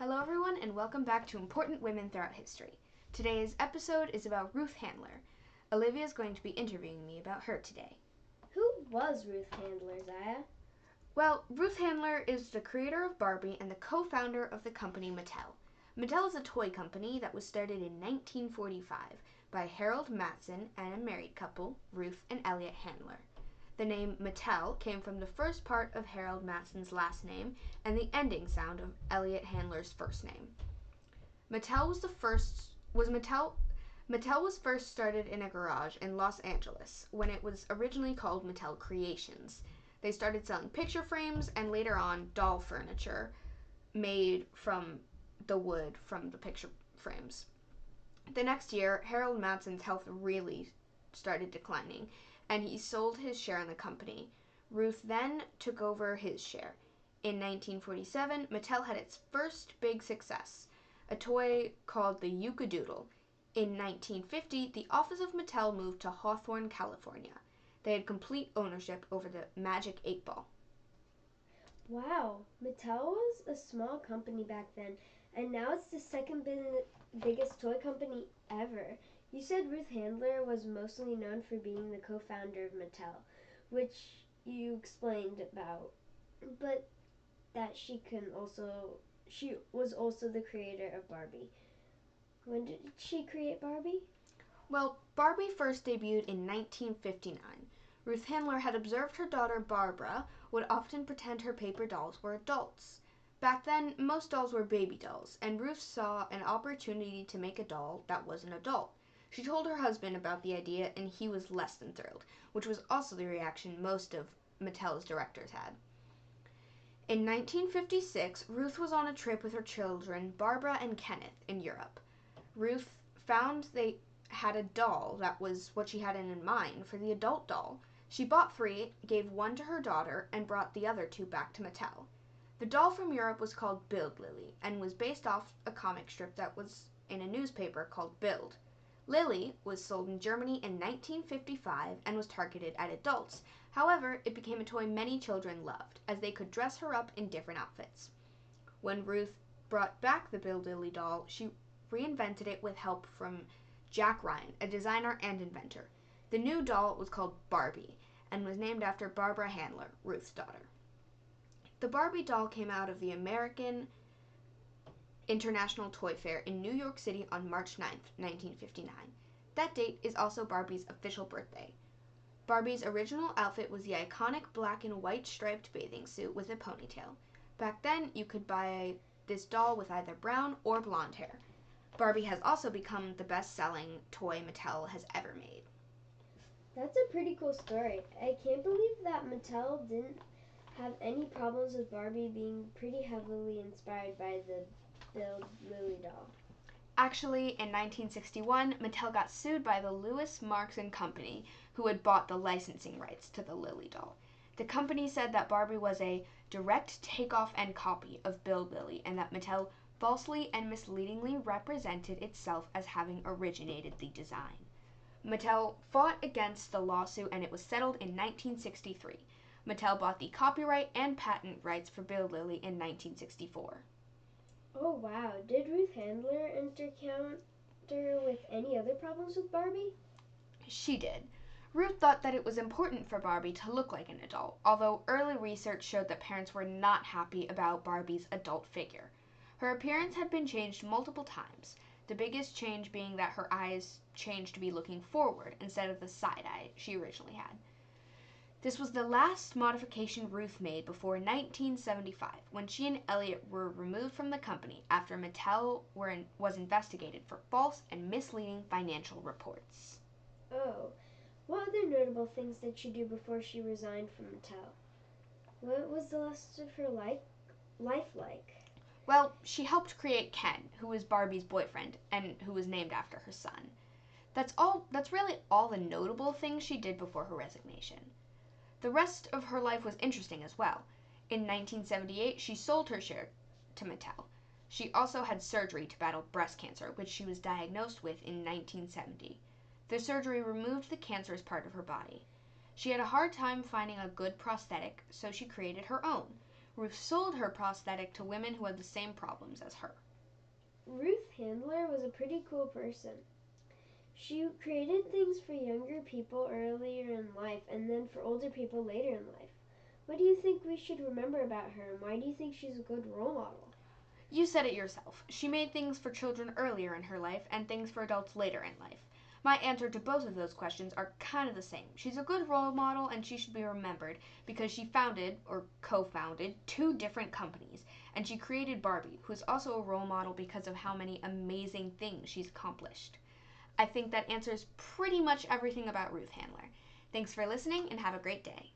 Hello, everyone, and welcome back to Important Women Throughout History. Today's episode is about Ruth Handler. Olivia is going to be interviewing me about her today. Who was Ruth Handler, Zaya? Well, Ruth Handler is the creator of Barbie and the co founder of the company Mattel. Mattel is a toy company that was started in 1945 by Harold Matson and a married couple, Ruth and Elliot Handler. The name Mattel came from the first part of Harold Matson's last name and the ending sound of Elliot Handler's first name. Mattel was the first was Mattel Mattel was first started in a garage in Los Angeles when it was originally called Mattel Creations. They started selling picture frames and later on doll furniture made from the wood from the picture frames. The next year, Harold Matson's health really started declining and he sold his share in the company. Ruth then took over his share. In 1947, Mattel had its first big success, a toy called the Uke-A-Doodle. In 1950, the office of Mattel moved to Hawthorne, California. They had complete ownership over the Magic 8 Ball. Wow, Mattel was a small company back then, and now it's the second biggest toy company ever. You said Ruth Handler was mostly known for being the co founder of Mattel, which you explained about, but that she can also she was also the creator of Barbie. When did she create Barbie? Well, Barbie first debuted in 1959. Ruth Handler had observed her daughter Barbara would often pretend her paper dolls were adults. Back then, most dolls were baby dolls, and Ruth saw an opportunity to make a doll that was an adult. She told her husband about the idea, and he was less than thrilled, which was also the reaction most of Mattel's directors had. In 1956, Ruth was on a trip with her children, Barbara and Kenneth, in Europe. Ruth found they had a doll that was what she had in mind for the adult doll. She bought three, gave one to her daughter, and brought the other two back to Mattel. The doll from Europe was called Bild Lilli and was based off a comic strip that was in a newspaper called Bild. Lilli was sold in Germany in 1955 and was targeted at adults. However, it became a toy many children loved, as they could dress her up in different outfits. When Ruth brought back the Bild Lilli doll, she reinvented it with help from Jack Ryan, a designer and inventor. The new doll was called Barbie and was named after Barbara Handler, Ruth's daughter. The Barbie doll came out of the American International Toy Fair in New York City on March 9, 1959. That date is also Barbie's official birthday. Barbie's original outfit was the iconic black and white striped bathing suit with a ponytail. Back then, you could buy this doll with either brown or blonde hair. Barbie has also become the best selling toy Mattel has ever made. That's a pretty cool story. I can't believe that Mattel didn't have any problems with Barbie being pretty heavily inspired by the Bild Lilli doll. Actually, in 1961, Mattel got sued by the Louis Marx and Company, who had bought the licensing rights to the Lilli doll. The company said that Barbie was a direct takeoff and copy of Bill Lilli and that Mattel falsely and misleadingly represented itself as having originated the design. Mattel fought against the lawsuit and it was settled in 1963. Mattel bought the copyright and patent rights for Bill Lilli in 1964. Oh wow, did Ruth Handler encounter with any other problems with Barbie? She did. Ruth thought that it was important for Barbie to look like an adult, although early research showed that parents were not happy about Barbie's adult figure. Her appearance had been changed multiple times, the biggest change being that her eyes changed to be looking forward instead of the side eye she originally had. This was the last modification Ruth made before 1975, when she and Elliot were removed from the company after Mattel in, was investigated for false and misleading financial reports. Oh, what other notable things did she do before she resigned from Mattel? What was the rest of her life, life like? Well, she helped create Ken, who was Barbie's boyfriend and who was named after her son. That's all that's really all the notable things she did before her resignation. The rest of her life was interesting as well. In 1978, she sold her share to Mattel. She also had surgery to battle breast cancer, which she was diagnosed with in 1970. The surgery removed the cancerous part of her body. She had a hard time finding a good prosthetic, so she created her own. Ruth sold her prosthetic to women who had the same problems as her. Ruth Handler was a pretty cool person. She created things for younger people earlier in life and then for older people later in life. What do you think we should remember about her and why do you think she's a good role model? You said it yourself. She made things for children earlier in her life and things for adults later in life. My answer to both of those questions are kind of the same. She's a good role model and she should be remembered because she founded, or co founded, two different companies. And she created Barbie, who is also a role model because of how many amazing things she's accomplished. I think that answers pretty much everything about Ruth Handler. Thanks for listening and have a great day.